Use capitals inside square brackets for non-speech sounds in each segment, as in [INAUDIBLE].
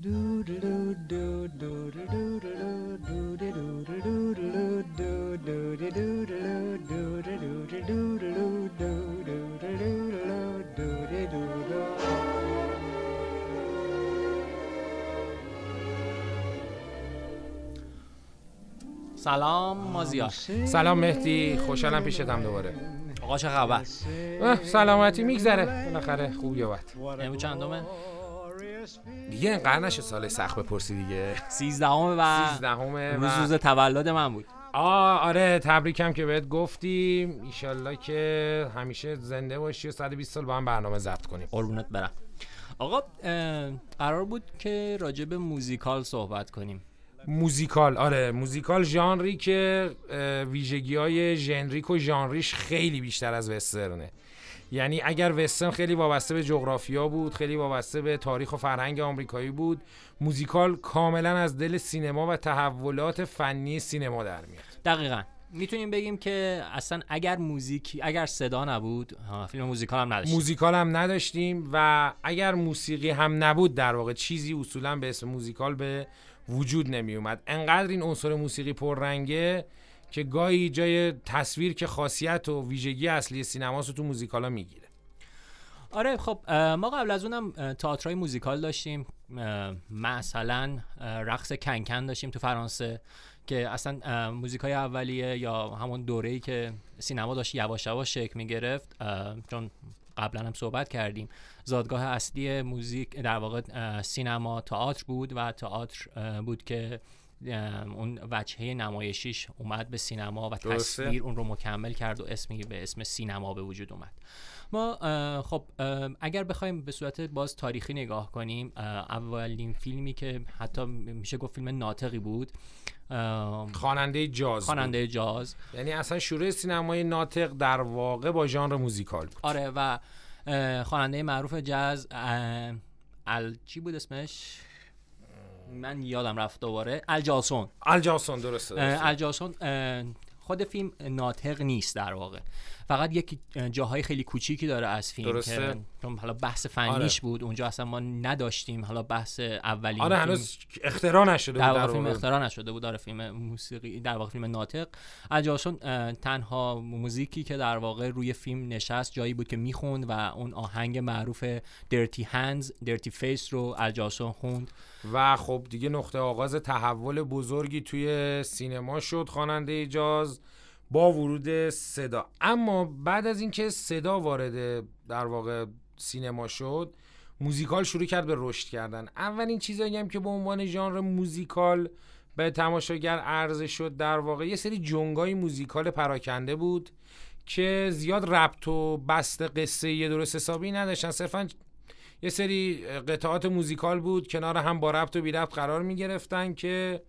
سلام مازیار سلام مهدی خوشحالم پیشتم دوباره. آقا چه خبر؟ سلامتی میگذره. بالاخره خوب یابد امروز چندمه؟ دیگه اینقدر نشه سال سخت بپرسی دیگه. سیزدهمه و سیزدهمه و روز تولد من بود. آه آره تبریکم که بهت گفتیم. ایشالله که همیشه زنده باشی و 120 سال با هم برنامه ضبط کنیم. قربونت برم. آقا قرار بود که راجع به موزیکال صحبت کنیم. موزیکال آره موزیکال ژانری که ویژگی های ژنریک و ژانریش خیلی بیشتر از وسترنه. یعنی اگر وسترن خیلی وابسته به جغرافیا بود خیلی وابسته به تاریخ و فرهنگ آمریکایی بود موزیکال کاملا از دل سینما و تحولات فنی سینما در میاد. دقیقا. می‌تونیم بگیم که اصلا اگر موزیک اگر صدا نبود فیلم موزیکال هم نداشت موزیکال هم نداشتیم و اگر موسیقی هم نبود در واقع چیزی اصولا به اسم موزیکال به وجود نمی اومد انقدر این عنصر موسیقی پررنگه که گاهی جای تصویر که خاصیت و ویژگی اصلی سینماست تو موزیکالا می‌گیره. آره خب ما قبل از اونم تئاترای موزیکال داشتیم. مثلا رقص کنکن داشتیم تو فرانسه که اصلا موزیکای اولیه یا همون دوره‌ای که سینما داشت یواش یواش شکل می‌گرفت. چون قبلا هم صحبت کردیم. زادگاه اصلی موزیک در واقع سینما تئاتر بود و تئاتر بود که اون وجهه نمایشیش اومد به سینما و. تصویر اون رو مکمل کرد و اسمی به اسم سینما به وجود اومد. ما خب اگر بخوایم به صورت باز تاریخی نگاه کنیم اولین فیلمی که حتی میشه گفت فیلم ناطقی بود. خواننده جاز. خواننده جاز. یعنی اصلا شروع سینمای ناطق در واقع با ژانر موزیکال بود. آره و خواننده معروف جاز ال چی بود اسمش؟ من یادم رفت دوباره. الجاسون الجاسون درسته, درسته. الجاسون خود فیلم ناطق نیست در واقع. فقط یک اه، جاهای خیلی کوچیکی داره از فیلم درسته. که حالا بحث فنیش بود اونجا اصلا ما نداشتیم. حالا بحث اولین آره هنوز اختراع نشده در واقع در فیلم. اختراع نشده بود. داره فیلم موسیقی در واقع فیلم ناطق. الجاسون اه، تنها موزیکی که در واقع روی فیلم نشست جایی بود که می‌خوند و اون آهنگ معروف Dirty Hands Dirty Face رو ال جالسون خوند. و خب دیگه نقطه آغاز تحول بزرگی توی سینما شد خواننده جاز با ورود صدا. اما بعد از اینکه صدا وارد در واقع سینما شد موزیکال شروع کرد به رشد کردن. اولین چیزایی هم که به عنوان ژانر موزیکال به تماشاگر عرضه شد در واقع یه سری جنگای موزیکال پراکنده بود که زیاد ربط و بست قصه یه درست حسابی نداشتن. صرفا یه سری قطعات موزیکال بود کنار هم با ربط و بی ربط قرار می گرفتن که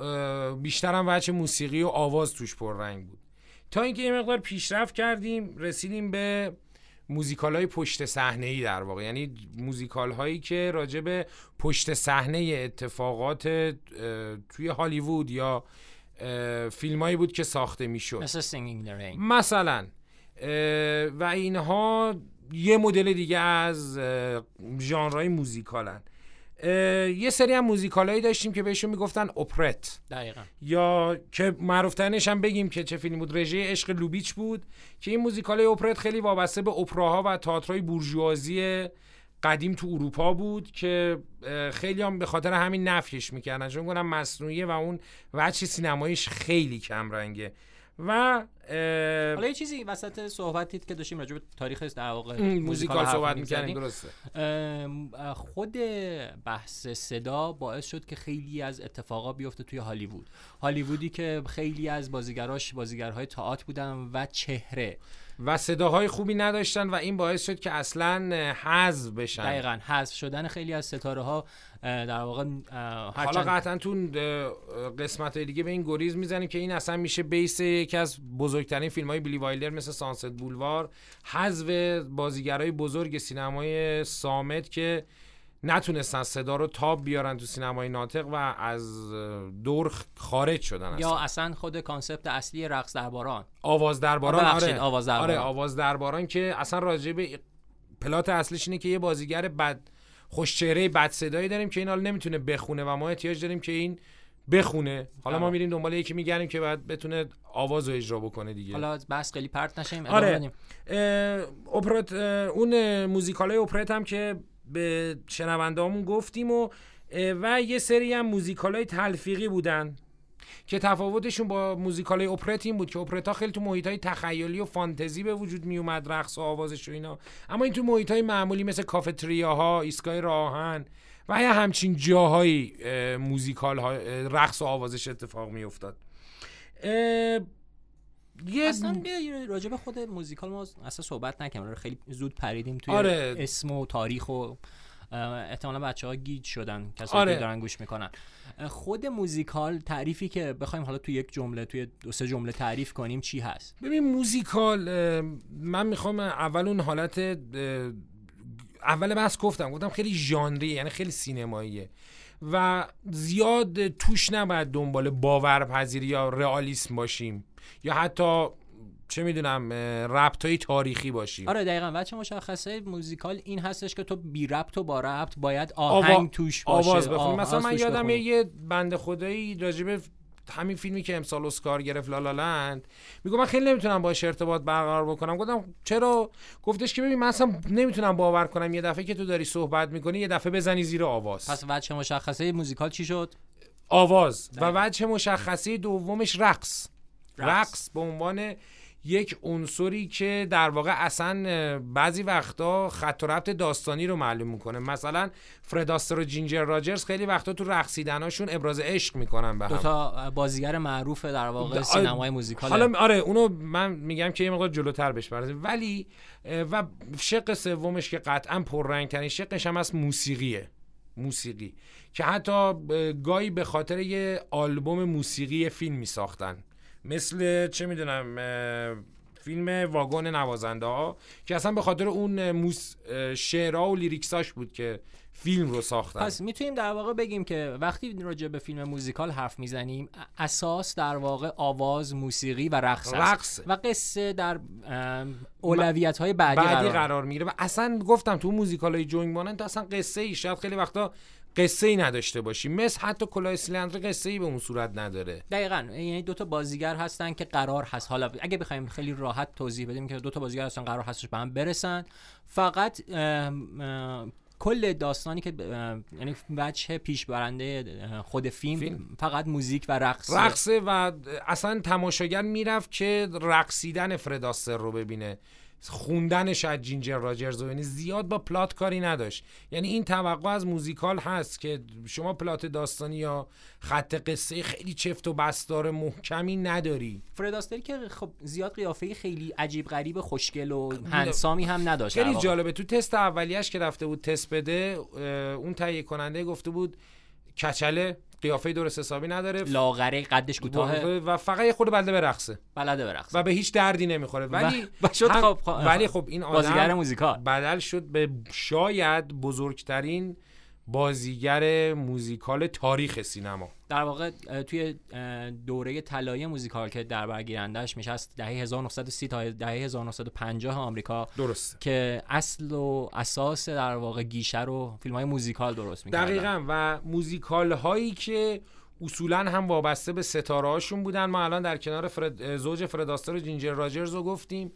اه، بیشتر هم وجه موسیقی و آواز توش پررنگ بود. تا اینکه یه مقدار پیشرفت کردیم رسیدیم به موزیکال های پشت صحنه ای در واقع. یعنی موزیکال هایی که راجع به پشت صحنه اتفاقات توی هالیوود یا فیلم هایی بود که ساخته می‌شد. مثل Singing in the Rain. مثلا. و اینها یه مدل دیگه از ژانرهای موزیکالن. یه سری هم موزیکالایی داشتیم که بهشون می‌گفتن اپرت. دقیقا. یا که معروفترینش هم بگیم که چه فیلمی بود. رژه عشق لوبیچ بود که این موزیکالای اپرت خیلی وابسته به اپراها و تئاترهای بورژوازی قدیم تو اروپا بود که خیلی هم به خاطر همین نفیش می‌کردن. چون کنم مصنوعیه و اون وجه سینماییش خیلی کم رنگه و حالا یه چیزی وسط صحبتی که داشتیم راجع به تاریخ در واقع موزیکال صحبت می‌کردیم درسته. خود بحث صدا باعث شد که خیلی از اتفاقا بیفته توی هالیوود. هالیوودی که خیلی از بازیگراش بازیگرهای تئاتر بودن و چهره. و صداهای خوبی نداشتن و این باعث شد که اصلا حذف بشن. دقیقا حذف شدن خیلی از ستاره ها در واقع حالا قطعا تو قسمت دیگه به این گریز می‌زنیم که این اصلا میشه base یکی از بزرگترین فیلم های بیلی وایلدر مثل Sunset Boulevard حذف بازیگرای بزرگ سینمای صامت که نتونستن صدا رو تاب بیارن تو سینمای ناطق و از دور خارج شدن اصلا. یا اصلا خود concept اصلی رقص درباران آواز درباران آره آواز درباران. آره آواز درباران که اصلا راجع به plot اصلیش اینه که یه بازیگر بد خوشچهره بد صدایی داریم که این حال نمی‌تونه بخونه و ما احتیاج داریم که این بخونه. حالا ما میریم دنبال یکی میگردیم که بعد بتونه آواز رو اجرا بکنه دیگه. حالا بس خیلی پرت نشیم آره. اپرت اون موزیکال های اپرت هم که به شنوندهامون گفتیم و و یه سری هم موزیکال های تلفیقی بودن که تفاوتشون با موزیکال اپرت این بود که اپرت ها خیلی تو محیط های تخیلی و فانتزی به وجود می اومد رقص و آوازش و اینا. اما این تو محیط های معمولی مثل کافتریاها ایستگاه راه‌آهن و یا همچین جاهایی موزیکال ها رقص و آوازش اتفاق می افتاد یه اصلا راجع به خود موزیکال ما اصلا صحبت نکنیم خیلی زود پریدیم توی آره. اسم و تاریخ و احتمالا بچه ها گیج شدن کسایی آره. که دارن گوش می‌کنن خود موزیکال تعریفی که بخوایم حالا توی یک جمله توی دو سه جمله تعریف کنیم چی هست ببین موزیکال من می‌خوام اول اون حالت اول بحث گفتم گفتم خیلی ژانری یعنی خیلی سینماییه. و زیاد توش نباید دنبال باورپذیری یا رئالیسم باشیم. یا حتی چه می‌دونم ربط های تاریخی باشیم. آره دقیقا. بچه مشخصه موزیکال این هستش که تو بی ربط و با ربط باید آهنگ توش باشه. آواز بخونی. مثلا من یادم یه بنده خدایی راجبه همین فیلمی که امسال اسکار گرفت لالالند میگم من خیلی نمی‌تونم باش ارتباط برقرار بکنم. گفتم چرا؟ گفتش که ببین من اصلا نمی‌تونم باور کنم یه دفعه که تو داری صحبت می‌کنی یه دفعه بزنی زیر آواز. پس وجه مشخصه موزیکال چی شد؟ آواز. و وجه مشخصه دومش رقص. رقص به عنوان یک عنصری که در واقع اصلا بعضی وقتا خط و ربط داستانی رو معلوم می‌کنه. مثلا فرداستر و جینجر راجرز خیلی وقتا تو رقصیدناشون ابراز عشق می‌کنن به هم. دو تا بازیگر معروف در واقع سینمای موزیکال. حالا آره اونو من میگم که یه مقدار جلوتر بهش ولی و شق سومش که قطعا پررنگ ترین شقش هم از موسیقیه. موسیقی. که حتی گاهی به خاطر یه آلبوم موسیقی فیلم می ساختن مثل چه می‌دونم فیلم واگن نوازنده ها که اصلا به خاطر اون موس شعرها و lyrics اش بود که فیلم رو ساختن. پس می‌تونیم در واقع بگیم که وقتی راجع به فیلم موزیکال حرف می‌زنیم اساس در واقع آواز موسیقی و رقص, رقص. و قصه در اولویت های بعدی, بعدی قرار, قرار می‌گیره. و اصلا گفتم تو موزیکال های جنگ مانند اصلا قصه ای شاید خیلی وقتا قصه ای نداشته باشی. مثل حتی کلاه سیلندر قصه ای به اون صورت نداره. دقیقا. یعنی دو تا بازیگر هستن که قرار هست. حالا اگه بخوایم خیلی راحت توضیح بدیم که دو تا بازیگر هستن قرار هستش به هم برسن. فقط کل داستانی که یعنی بچه پیش برنده خود فیلم, فیلم, فقط موزیک و رقص رقصه و اصلا تماشاگر می‌رفت که رقصیدن فرداستر رو ببینه. خوندن شاید جینجر راجرز و یعنی زیاد با پلات کاری نداشت. یعنی این توقع از موزیکال هست که شما پلات داستانی یا خط قصه خیلی چفت و بستار محکمی نداری. فرداستری که خب زیاد قیافه خیلی عجیب غریب خوشگل و هنسامی هم نداشت خیلی جالبه. تو تست اولیش که رفته بود تست بده اون تهیه کننده گفته بود کچله. قیافه درست حسابی نداره. لاغره قدش کوتاه. و فقط خوب بلده برقصه. بلده برقصه. و به هیچ دردی نمی‌خوره. ولی و شد خب. ولی خب این آدم بازیگر موزیکال. بدل شد به شاید بزرگترین بازیگر موزیکال تاریخ سینما. در واقع توی دوره طلایی موزیکال که در برگیرندش میشه از دهه 1930 تا دهه 1950 آمریکا. درست. که اصل و اساس در واقع گیشه رو فیلم های موزیکال درست می‌کردن. دقیقا. و موزیکال هایی که اصولا هم وابسته به ستاره هاشون بودن. ما الان در کنار فرد زوج فرداستر و جینجر راجرز رو گفتیم.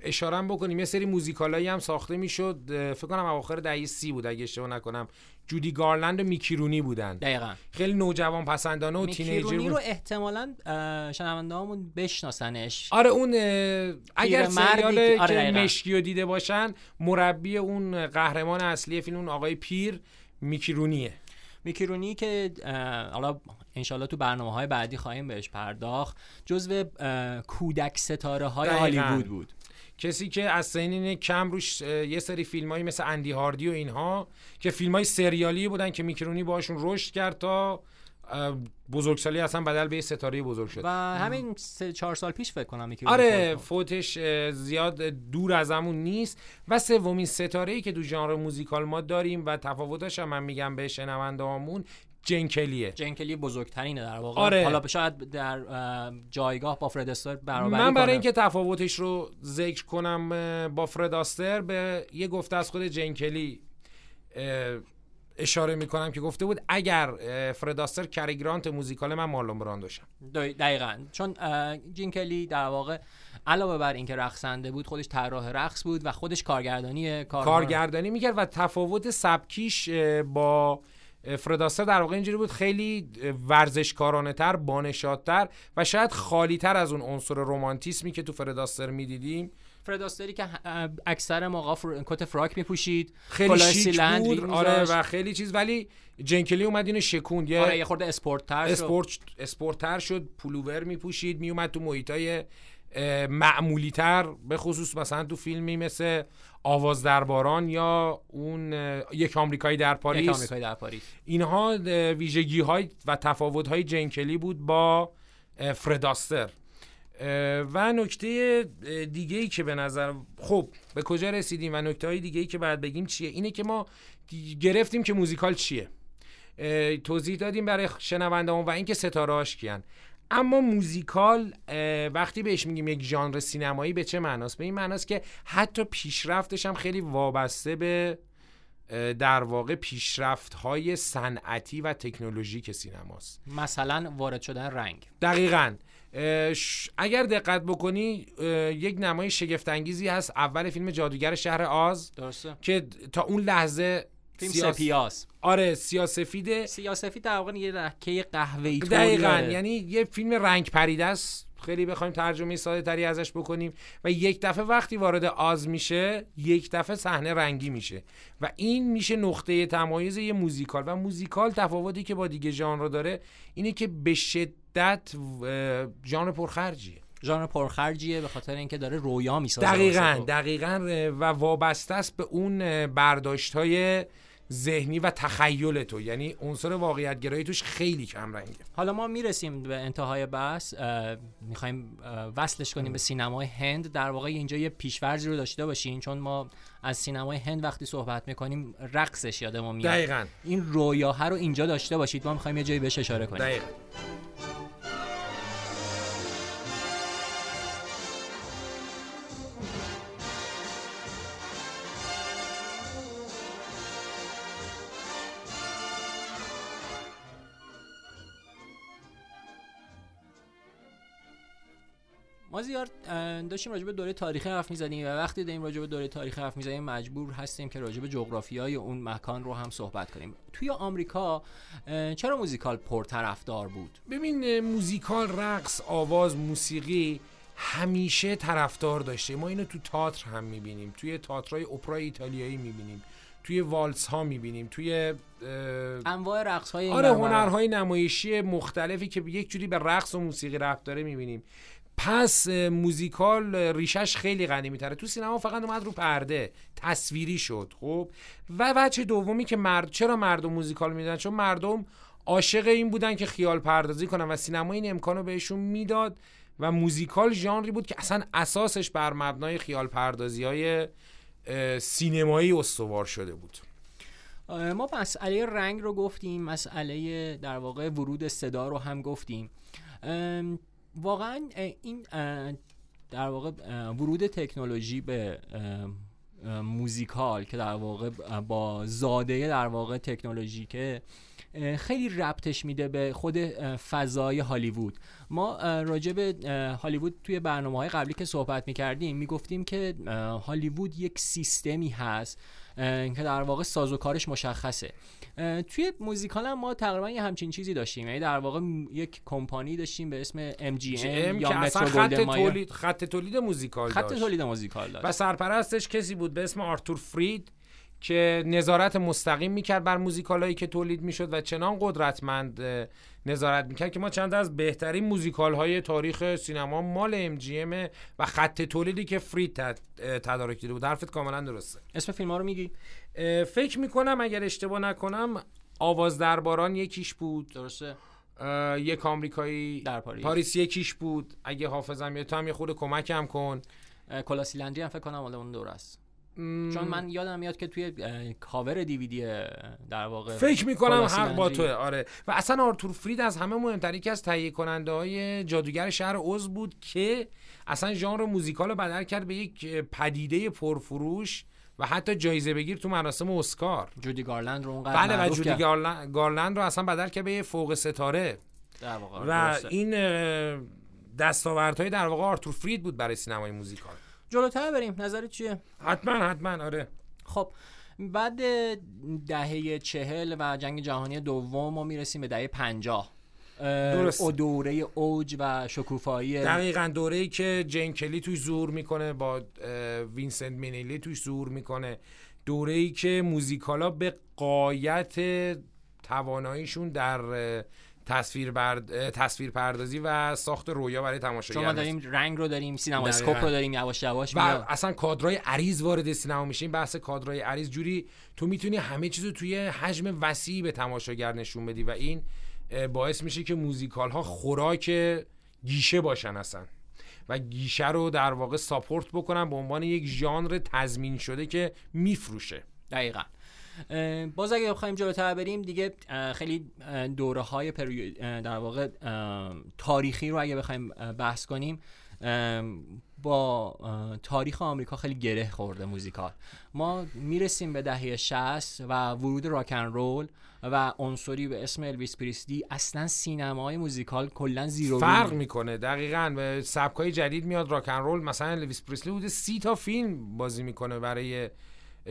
اشاره بکنیم. یه سری موزیکالایی هم ساخته می‌شد. فکر کنم اواخر دهه سی بود اگه اشتباه نکنم. جودی گارلند و میکیرونی بودن. دقیقا. خیلی نوجوان پسندانه و تینیجر بود. رو احتمالا شنوندهامون بشناسنش. آره اون اگر سریال آره که مشکی رو دیده باشن مربی اون قهرمان اصلی فیلم اون آقای پیر میکیرونیه. میکیرونی که حالا انشالله تو برنامه های بعدی خواهیم بهش پرداخت. جزو کودک ستاره های هالیوود بود. کسی که از سنین کم روش یه سری فیلم هایی مثل اندی هاردی و اینها که فیلم های سریالی بودن که میکرونی باشون رشد کرد تا بزرگسالی اصلا بدل به ستاره بزرگ شد. و همین سه چهار سال پیش فکر کنم آره فوتش زیاد دور از همون نیست و سومین ستاره ای که دو ژانر موزیکال ما داریم و تفاوتاش هم من میگم به شنوندهامون جنکلیه. جنکلی بزرگترینه در واقع. آره. حالا شاید در جایگاه با فرداستر برابری من برای اینکه تفاوتش رو ذکر کنم با فرداستر به یه گفته از خود جنکلی اشاره می‌کنم که گفته بود اگر فرداستر کریگرانت موزیکال من مارلون براندوشم دقیقا. چون جینکلی در واقع علاوه بر اینکه رقصنده بود خودش طراح رقص بود و خودش کارگردانی کار کارگردانی می‌کرد و تفاوت سبکیش با فرداستر در واقع اینجوری بود خیلی ورزشکارانه تر بانشادتر و شاید خالی تر از اون عنصر رومانتیسمی که تو فرداستر می‌دیدیم. فرداستری که اکثر موقع فر... کت فراک میپوشید. خیلی شیک بود. آره و خیلی چیز. ولی جین کلی اومد اینو شکوند. یه آره یه خورده اسپورت تر اسپورت شد. اسپورت تر شد. پولوور میپوشید. میومد تو محیطای معمولی تر به خصوص مثلا تو فیلمی مثل آواز درباران یا اون یک آمریکایی در پاریس. یک آمریکایی در پاریس. اینها ویژگی های و تفاوت های جین کلی بود با فرد آستر و نکته دیگه ای که به نظر خب به کجا رسیدیم و نکته های دیگه ای که باید بگیم چیه؟ اینه که ما گرفتیم که موزیکال چیه. توضیح دادیم برای شنوندهمون و اینکه ستارهاش کیان. اما موزیکال وقتی بهش میگیم یک ژانر سینمایی به چه معناست؟ به این معناست که حتی پیشرفتش هم خیلی وابسته به در واقع پیشرفت های صنعتی و تکنولوژیک سینماست. مثلا وارد شدن رنگ. دقیقا. اگر دقت بکنی یک نمای شگفتانگیزی هست. اول فیلم جادوگر شهر آز درسته. که تا اون لحظه فیلم سیاس... سپیاس. آره سیاسفیده سیاسفید در واقع یه رکه قهوه‌ای دقیقاً. یعنی یه فیلم رنگ پریده است. خیلی بخوایم ترجمه ساده تری ازش بکنیم و یک دفعه وقتی وارد آز میشه یک دفعه صحنه رنگی میشه و این میشه نقطه تمایز یه موزیکال و موزیکال تفاوتی که با دیگه ژانر داره اینه که به شدت ژانر پرخرجیه. ژانر پرخرجیه به خاطر اینکه داره رویا می‌سازه دقیقاً دقیقاً و وابسته است به اون برداشت های ذهنی و تخیل تو. یعنی عنصر واقعیت گرایی توش خیلی کم رنگه. حالا ما می‌رسیم به انتهای بحث می‌خوایم وصلش کنیم به سینمای هند. در واقع اینجا یه پیشورزی رو داشته باشین چون ما از سینمای هند وقتی صحبت می‌کنیم رقصش یادمون میاد. دقیقاً. این رویاها رو اینجا داشته باشید. ما می‌خوایم یه جایی بهش اشاره کنیم. دقیقاً. ما زیاد داشتیم راجع به دوره تاریخی حرف می‌زدیم و وقتی داریم راجع به دوره تاریخی حرف می‌زنیم مجبور هستیم که راجع به جغرافیای اون مکان رو هم صحبت کنیم. توی آمریکا چرا موزیکال پرطرفدار بود؟ ببین موزیکال رقص آواز موسیقی همیشه طرفدار داشته. ما اینو تو تئاتر هم می‌بینیم توی تئاترای اپرای ایتالیایی می‌بینیم توی والس ها می‌بینیم توی انواع رقص های آره هنرهای نمایشی مختلفی که یک جوری به رقص و موسیقی رفت داره می‌بینیم. پس موزیکال ریشش خیلی قدیمی تره تو سینما فقط اومد رو پرده. تصویری شد خب. و بچه دومی که مرد چرا مردم موزیکال میدن چون مردم عاشق این بودن که خیال پردازی کنن و سینما این امکانو بهشون می‌داد و موزیکال ژانری بود که اصلا اساسش بر مبنای خیال پردازی های سینمایی استوار شده بود. ما مسئله رنگ رو گفتیم مسئله در واقع ورود صدا رو هم گفتیم. واقعا این در واقع ورود تکنولوژی به موزیکال که در واقع با زاده در واقع تکنولوژی که خیلی ربطش میده به خود فضای هالیوود. ما راجع به هالیوود توی برنامه های قبلی که صحبت می‌کردیم می‌گفتیم که هالیوود یک سیستمی هست که در واقع سازوکارش مشخصه. توی موزیکال هم ما تقریبا یه همچین چیزی داشتیم. یعنی در واقع یک کمپانی داشتیم به اسم MGM یا مترو خط تولید خط تولید موزیکال خط تولید موزیکال داشت. و سرپرستش کسی بود به اسم آرتور فرید که نظارت مستقیم می‌کرد بر موزیکالایی که تولید می‌شد و چنان قدرتمند نظارت می‌کرد که ما چند از بهترین موزیکال های تاریخ سینما مال ام جی ام و خط تولیدی که فرید تدارک دیده بود. حرفت کاملا درسته. اسم فیلم ها رو میگی؟ فکر می‌کنم اگر اشتباه نکنم آواز درباران یکیش بود. درسته. یک آمریکایی. در پاریس. پاریس یکیش بود. اگه حافظم یه تو هم یه خود کمکم کن. کلاه سیلندر هم فکر کنم اون دوره است. چون من یادم میاد که توی کاور دیویدی در واقع فکر می‌کنم حق با توه آره. و اصلا آرتور فرید از همه مهمتری که از تهیه کننده های جادوگر شهر عز بود که اصلا ژانر موزیکال رو بدل کرد به یک پدیده پرفروش و حتی جایزه بگیر تو مراسم اسکار. جودی گارلند رو اونقدر بله و جودی کرد. گارلند, گارلند رو اصلا بدل که به یه فوق ستاره. در واقع، و درسته. این دستاوردهای در واقع آرتور فرید بود برای سینمای موزیکال. جلوتر بریم نظرت چیه؟ حتما حتما آره. خب بعد دهه چهل و جنگ جهانی دوم ما می‌رسیم به دهه پنجاه. درسته. اون دوره اوج و شکوفایی دقیقا دوره ای که جین کلی توش ظهور می‌کنه با وینسنت مینیلی توش ظهور می‌کنه. دوره ای که موزیکالا به غایت تواناییشون در تصویر, برد... اه، تصویر پردازی و ساخت رویا برای تماشاگر چون ما. داریم رنگ رو داریم سینما. اسکوپ رو داریم یواش یواش و. اصلا کادرای عریض وارد سینما میشه این بحث کادرای عریض جوری تو می‌تونی همه چیز رو توی حجم وسیعی به تماشاگر نشون بدی و این باعث میشه که موزیکال ها خوراک گیشه باشن اصلا و گیشه رو در واقع ساپورت بکنن به عنوان یک ژانر تضمین شده که میفروشه دقیقا باز اگه بخوایم جلوتر بریم دیگه خیلی دوره های در واقع تاریخی رو اگه بخوایم بحث کنیم با تاریخ آمریکا خیلی گره خورده موزیکال. ما می‌رسیم به دهه 60 و ورود راکن رول و عنصری به اسم الویس پریسلی. اصلا سینمای موزیکال کلا زیر و رو فرق. می‌کنه. دقیقا به سبکای جدید میاد راکن رول. مثلا الویس پریسلی بوده سی تا فیلم بازی می‌کنه برای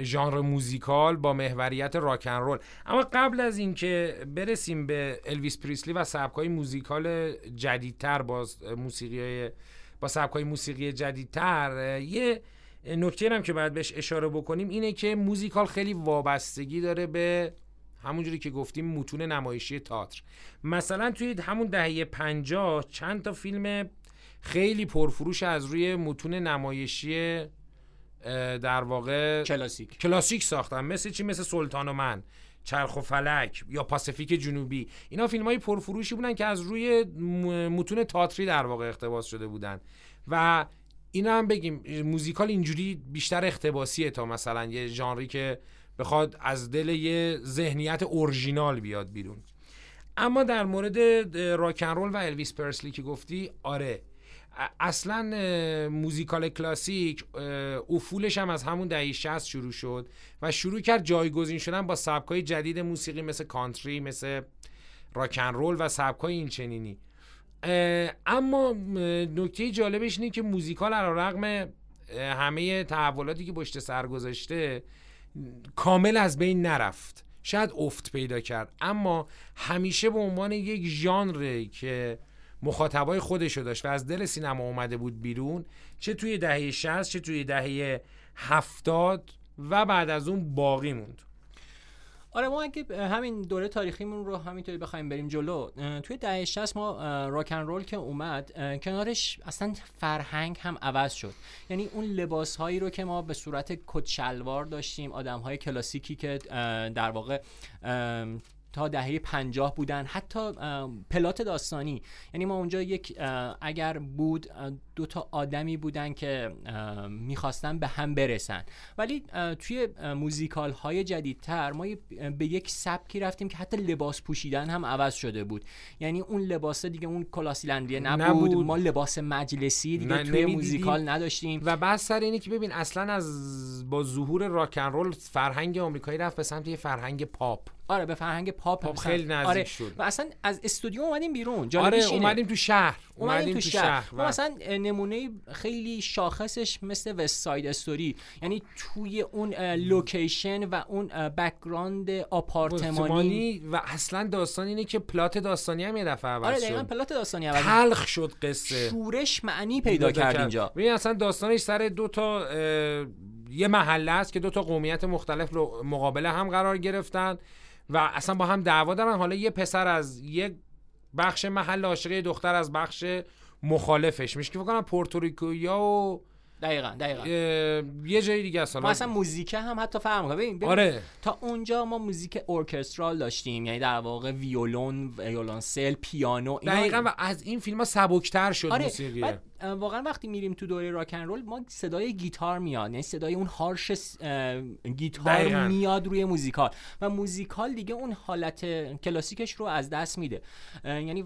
ژانر موزیکال با محوریت راکن رول اما قبل از اینکه برسیم به الویس پریسلی و سبکای موزیکال جدیدتر با موسیقی با سبکای موسیقی جدیدتر یه نکته هم که باید بهش اشاره بکنیم اینه که موزیکال خیلی وابستگی داره به همونجوری که گفتیم متون نمایشی تئاتر. مثلا توی همون دهه پنجاه چند تا فیلم خیلی پرفروش از روی متون نمایشی در واقع کلاسیک. کلاسیک ساختن مثل چی؟ مثل سلطان و من. چرخ و فلک یا پاسیفیک جنوبی. اینا فیلم های پرفروشی بودن که از روی متون تئاتری در واقع اقتباس شده بودن. و اینا هم بگیم موزیکال اینجوری بیشتر اقتباسیه تا مثلا یه ژانری که بخواد از دل یه ذهنیت اورژینال بیاد بیرون. اما در مورد راکن رول و الویس پرسلی که گفتی آره. اصلا موزیکال کلاسیک افولش هم از همون دهه 60 شروع شد و شروع کرد جایگزین شدن با سبکای جدید موسیقی مثل کانتری مثل راکن رول و سبکای این چنینی. اما نکته جالبش اینه که موزیکال علیرغم همه تحولاتی که پشت سر گذاشته کامل از بین نرفت. شاید افت پیدا کرد. اما همیشه به عنوان یک ژانری که مخاطبای خودشو داشت و از دل سینما اومده بود بیرون چه توی دهه 60 چه توی دهه 70 و بعد از اون باقی موند. آره ما اگه همین دوره تاریخیمون رو همینطوری بخوایم بریم جلو توی دهه 60 ما راکن رول که اومد کنارش اصلا فرهنگ هم عوض شد. یعنی اون لباس هایی رو که ما به صورت کت شلوار داشتیم آدم های کلاسیکی که در واقع تا دهه پنجاه بودن. حتی پلات داستانی. یعنی ما اونجا یک اگر بود دو تا آدمی بودن که می‌خواستن به هم برسن. ولی توی موزیکال های جدیدتر ما به یک سبکی رفتیم که حتی لباس پوشیدن هم عوض شده بود. یعنی اون لباس دیگه اون کلاه سیلندریه نبود, نبود. ما لباس مجلسی دیگه توی. موزیکال نداشتیم. و بحث سر اینه که ببین اصلا از با ظهور راکن رول فرهنگ آمریکایی رفت به سمت یه فرهنگ پاپ. آره به فرهنگ پاپ, پاپ مثلا- خیلی نزدیک آره شد. و اصلا از استودیو اومدیم بیرون. آره اینه. اومدیم تو شهر اومدیم تو شهر. ما و مثلا نمونه خیلی شاخصش مثل West Side Story یعنی توی اون لوکیشن و اون background آپارتمانی. و اصلا داستان اینه که plot داستانی هم یه دفعه عوض آره دقیقا شد. plot داستانی عوض تلخ شد قصه. شورش معنی پیدا کرد اینجا. ببین اصلا داستانش سر دو تا یه محله است که دو تا قومیت مختلف رو مقابل هم قرار گرفتن. و اصلا با هم دعوا دارن. حالا یه پسر از یک بخش محل عاشق یه دختر از بخش مخالفش. میشه که فکر کنم پورتوریکویا و دقیقا دقیقا. یه جای دیگه است ما اصلا موزیک هم حتی فرق می‌کنه ببین ببین، آره. تا اونجا ما موزیک ارکسترال داشتیم. یعنی در واقع ویولون ویولونسل پیانو اینا دقیقا و از این فیلم ها سبکتر شد آره موسیقی. واقعا وقتی میریم تو دوره rock and roll ما صدای گیتار میاد یعنی صدای اون harsh گیتار دقیقا. میاد روی موزیکال. و موزیکال دیگه اون حالت کلاسیکش رو از دست میده. یعنی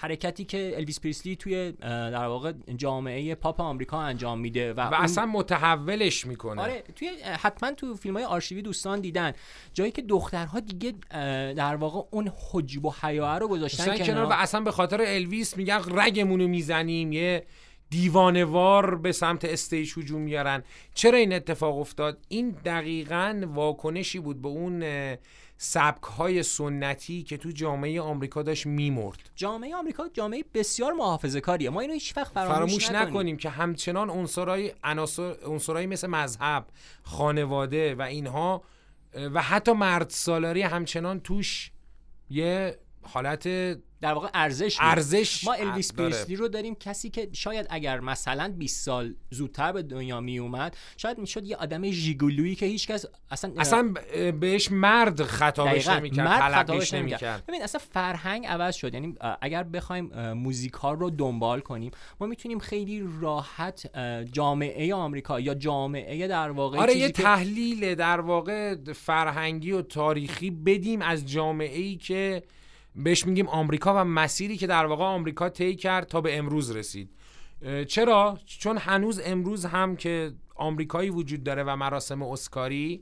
حرکتی که الویس پریسلی توی در واقع جامعه پاپ آمریکا انجام میده و, و اصلا متحولش می‌کنه. آره توی حتما تو فیلم های آرشیوی دوستان دیدن. جایی که دخترها دیگه در واقع اون حجب و حیا رو گذاشتن کنار. و اصلا به خاطر الویس میگن رگمونو می‌زنیم یه دیوانوار به سمت stage هجوم میارن. چرا این اتفاق افتاد؟ این دقیقا واکنشی بود به اون سبک های سنتی که تو جامعه آمریکا داشت میمرد. جامعه آمریکا جامعه بسیار محافظه کاریه ما اینو هیچ وقت فراموش, فراموش نکنیم. که همچنان عنصرهای عنصرهای مثل مذهب خانواده و اینها و حتی مرد سالاری همچنان توش یه حالت در واقع ارزش ارزش ما الویس پریسلی رو داریم کسی که شاید اگر مثلا 20 سال زودتر به دنیا می اومد شاید می‌شد یه آدم ژیگولویی که هیچکس اصلا اصلا بهش مرد خطابش نمی‌کرد مرد خطابش نمی‌کرد. ببین اصلا فرهنگ عوض شد. یعنی اگر بخوایم موزیکال رو دنبال کنیم ما می‌تونیم خیلی راحت جامعه آمریکا یا جامعه در واقع آره یه تحلیل در واقع فرهنگی و تاریخی بدیم از جامعه ای که بهش میگیم آمریکا و مسیری که در واقع آمریکا طی کرد تا به امروز رسید. چرا؟ چون هنوز امروز هم که آمریکایی وجود داره و مراسم اسکاری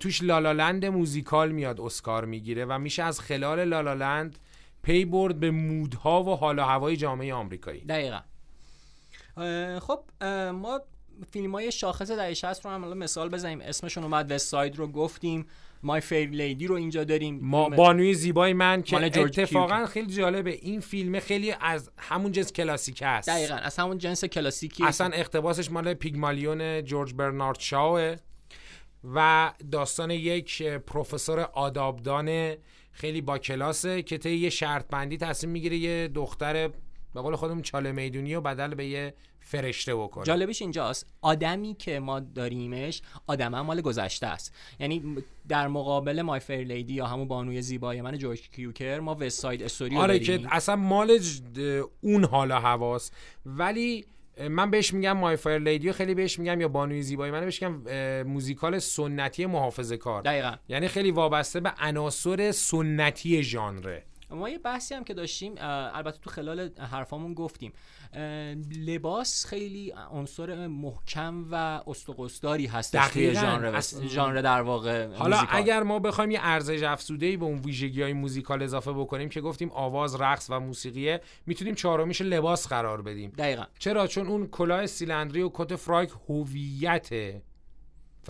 توش La La Land موزیکال میاد اسکار می‌گیره و میشه از خلال La La Land پی برد به mood ها و حال و هوای جامعه آمریکایی. دقیقا. خب ما فیلم های شاخص دهه 60 رو هم مثال بزنیم. اسمشون اومد West Side رو گفتیم. My Fair Lady رو اینجا داریم. ما بانوی زیبای من که اتفاقا خیلی جالبه. این فیلم خیلی از همون جنس کلاسیک است دقیقا از همون جنس کلاسیکی. اصلا اقتباسش مال پیگمالیون جورج برنارد شاوه و داستان یک پروفسور آدابدان خیلی با کلاسه که طی یه شرط بندی تصمیم می‌گیره یه دختر به قول خودمون چاله‌میدونی و بدل به یه فرشته بکنه. جالبش اینجاست آدمی که ما داریمش آدم هم مال گذشته است. یعنی در مقابل My Fair Lady یا همون بانوی زیبای من جورج کیوکر ما West Side Story آره که اصلا مال اون حالا هواست. ولی من بهش میگم My Fair Lady خیلی بهش میگم یا بانوی زیبای من بهش میگم موزیکال سنتی محافظه کار دقیقا. یعنی خیلی وابسته به عناصر سنتی ژانره. ما یه بحثی هم که داشتیم البته تو خلال حرفامون گفتیم. لباس خیلی عنصر محکم و استخون‌داری هست توی ژانر ژانر در واقع حالا اگر ما بخوایم یه ارزش افزوده به اون ویژگی های موزیکال اضافه بکنیم که گفتیم آواز رقص و موسیقیه می‌تونیم چهارمیش لباس قرار بدیم. دقیقا. چرا؟ چون اون کلاه سیلندری و کت فراک هویت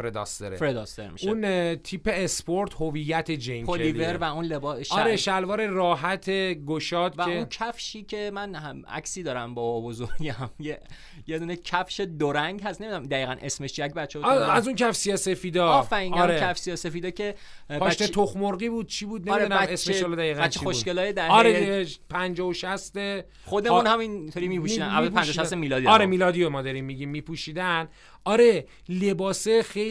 فرداستره فرداستر میشه. اون تیپ اسپورت هویت جین پلیور و اون لباس آره شلوار راحت گشاد و که... اون کفشی که من هم عکسی دارم با بزرگی هم [LAUGHS] یه یه دونه کفش دو رنگ هست نمی‌دونم دقیقا اسمش چیه بچه‌ها از اون کف سیاسفیدا آفرین آره. کف سیاسفیدا که پاشنه بچه... تخم مرغی بود چی بود؟ نمی‌دونم آره اسمش رو دقیقاً بچه خوشگلای دهه آره 50 و 60 خودمون هم اینطوری میپوشیدن. اول 50 60 میلادی آره میلادی ما داریم میگیم میپوشیدن. آره لباسه خیلی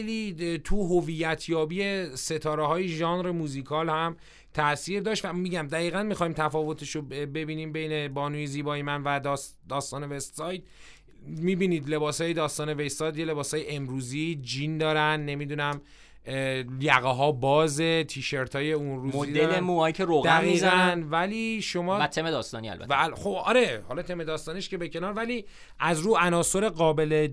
تو هویت یابی ستاره های ژانر موزیکال هم تاثیر داشت و میگم دقیقا می‌خوایم تفاوتش رو ببینیم بین بانوی زیبای من و داستان وست ساید. می‌بینید لباس های داستان وستاد یه لباس های امروزی جین دارن نمی‌دونم یقه ها بازه تیشرت های اون روزی مدل موهایی که روغن می‌زنن. ولی شما و تم داستانی البته. و خب آره حالا تم داستانیش که به کنار ولی از رو عناصر قابل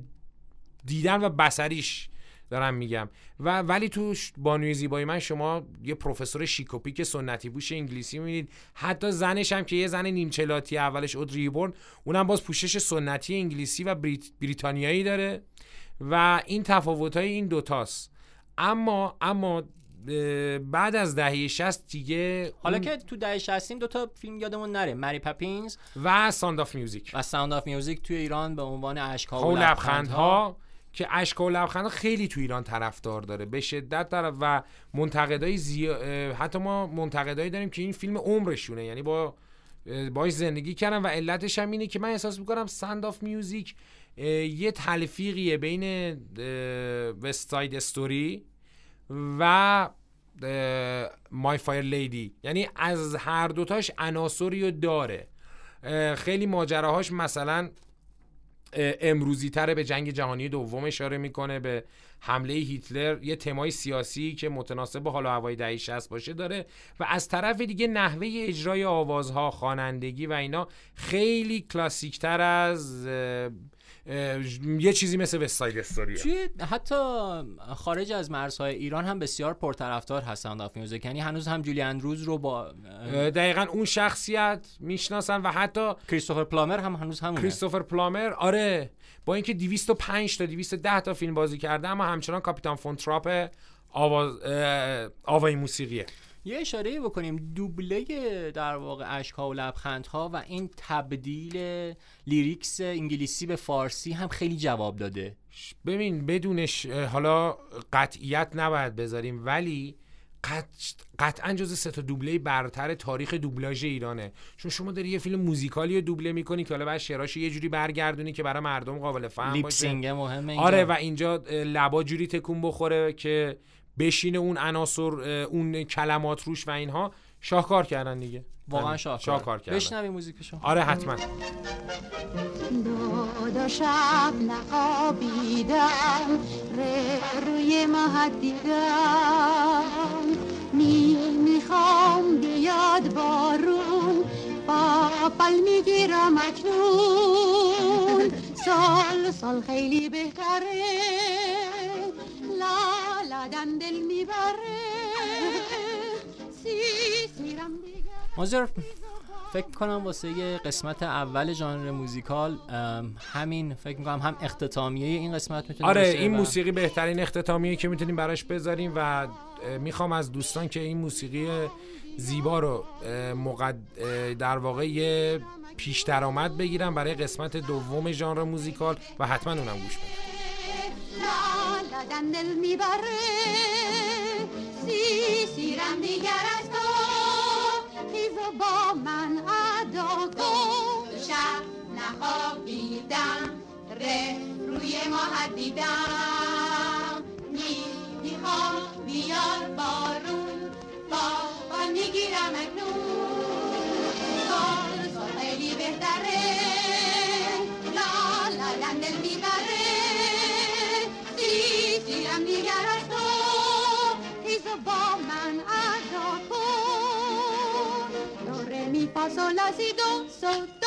دیدن و بسریش دارم میگم. و ولی تو بانوی زیبایی من شما یه پروفسور شیکوپیک سنتی بوش انگلیسی می‌بینید. حتی زنش هم که یه زن نیمچلاتی اولش اودریبورن اونم باز پوشش سنتی انگلیسی و بریت... بریتانیایی داره و این تفاوت های این دوتاست اما اما بعد از دهه 60 دیگه حالا که تو دهه 60 دو تا فیلم یادمون نره. Mary Poppins و Sound of Music و Sound of Music توی ایران به عنوان اشکا و لبخندها. که اشک و لبخند خیلی تو ایران طرفدار داره. به شدت طرف و منتقدای زی... حتی ما منتقدایی داریم که این فیلم عمرشونه. یعنی با باش زندگی کردم و علتش هم اینه که من احساس می‌کنم Sound of Music یه تلفیقیه بین وستاید استوری و مای فایر لیدی یعنی از هر دوتاش عناصری رو داره. خیلی ماجراهاش مثلا امروزی تره به جنگ جهانی دوم اشاره می‌کنه به حمله هیتلر یه تمای سیاسی که متناسب با حال هوای دهه 60 باشه داره و از طرف دیگه نحوه اجرای آوازها خوانندگی و اینا خیلی کلاسیکتر از یه چیزی مثل West Side Story حتی خارج از مرزهای ایران هم بسیار پرطرفدار هست Sound of Music. یعنی هنوز هم جولی اندروز رو با دقیقا اون شخصیت می‌شناسن و حتی کریستوفر پلامر هم هنوز همونه. کریستوفر پلامر آره. با اینکه 205 تا 210 تا فیلم بازی کرده اما همچنان کاپیتان فون تراپ آواز آوای موسیقیه. یه اشاره بکنیم. دوبله در واقع اشکها و لبخندها و این تبدیل لیریکس انگلیسی به فارسی هم خیلی جواب داده. ببین بدونش حالا قطعیت نباید بذاریم ولی قطعا جز سه تا دوبله برتر تاریخ دوبلاژ ایرانه. چون شما داری یه فیلم موزیکالی رو دوبله می‌کنی که حالا بعد شعراش یه جوری برگردونی که برای مردم قابل فهم باشه. مهمه آره و اینجا لبا جوری تکون بخوره که بشینه اون عناصر اون کلمات روش و اینها. شاهکار کردن دیگه. واقعا شاهکار. شاهکار کردن. بشنوی موزیکشو آره حتما. دادا شب نخوابیدم روی مهد دیدم. می می‌خوام بیاد بارون پاپل می‌گیرم اکنون. سال سال خیلی بهتره. آدم دل می‌بره. مازر فکر کنم واسه یه قسمت اول ژانر موزیکال همین فکر می‌کنم هم اختتامیه این قسمت می‌تونه آره این موسیقی بهترین اختتامیه که می‌تونیم براش بذاریم و می‌خوام از دوستان که این موسیقی زیبا رو مقد... در واقع یه پیش درآمد بگیرم برای قسمت دوم ژانر موزیکال و حتما اونم گوش بدم. می‌بره. سی سیرم دیگر از تو خیز با من ادا کن شب نخوابیدم ره روی ما دیدم می‌خوام بیار بارون با می‌گیرم اکنون ادا کن دو ره می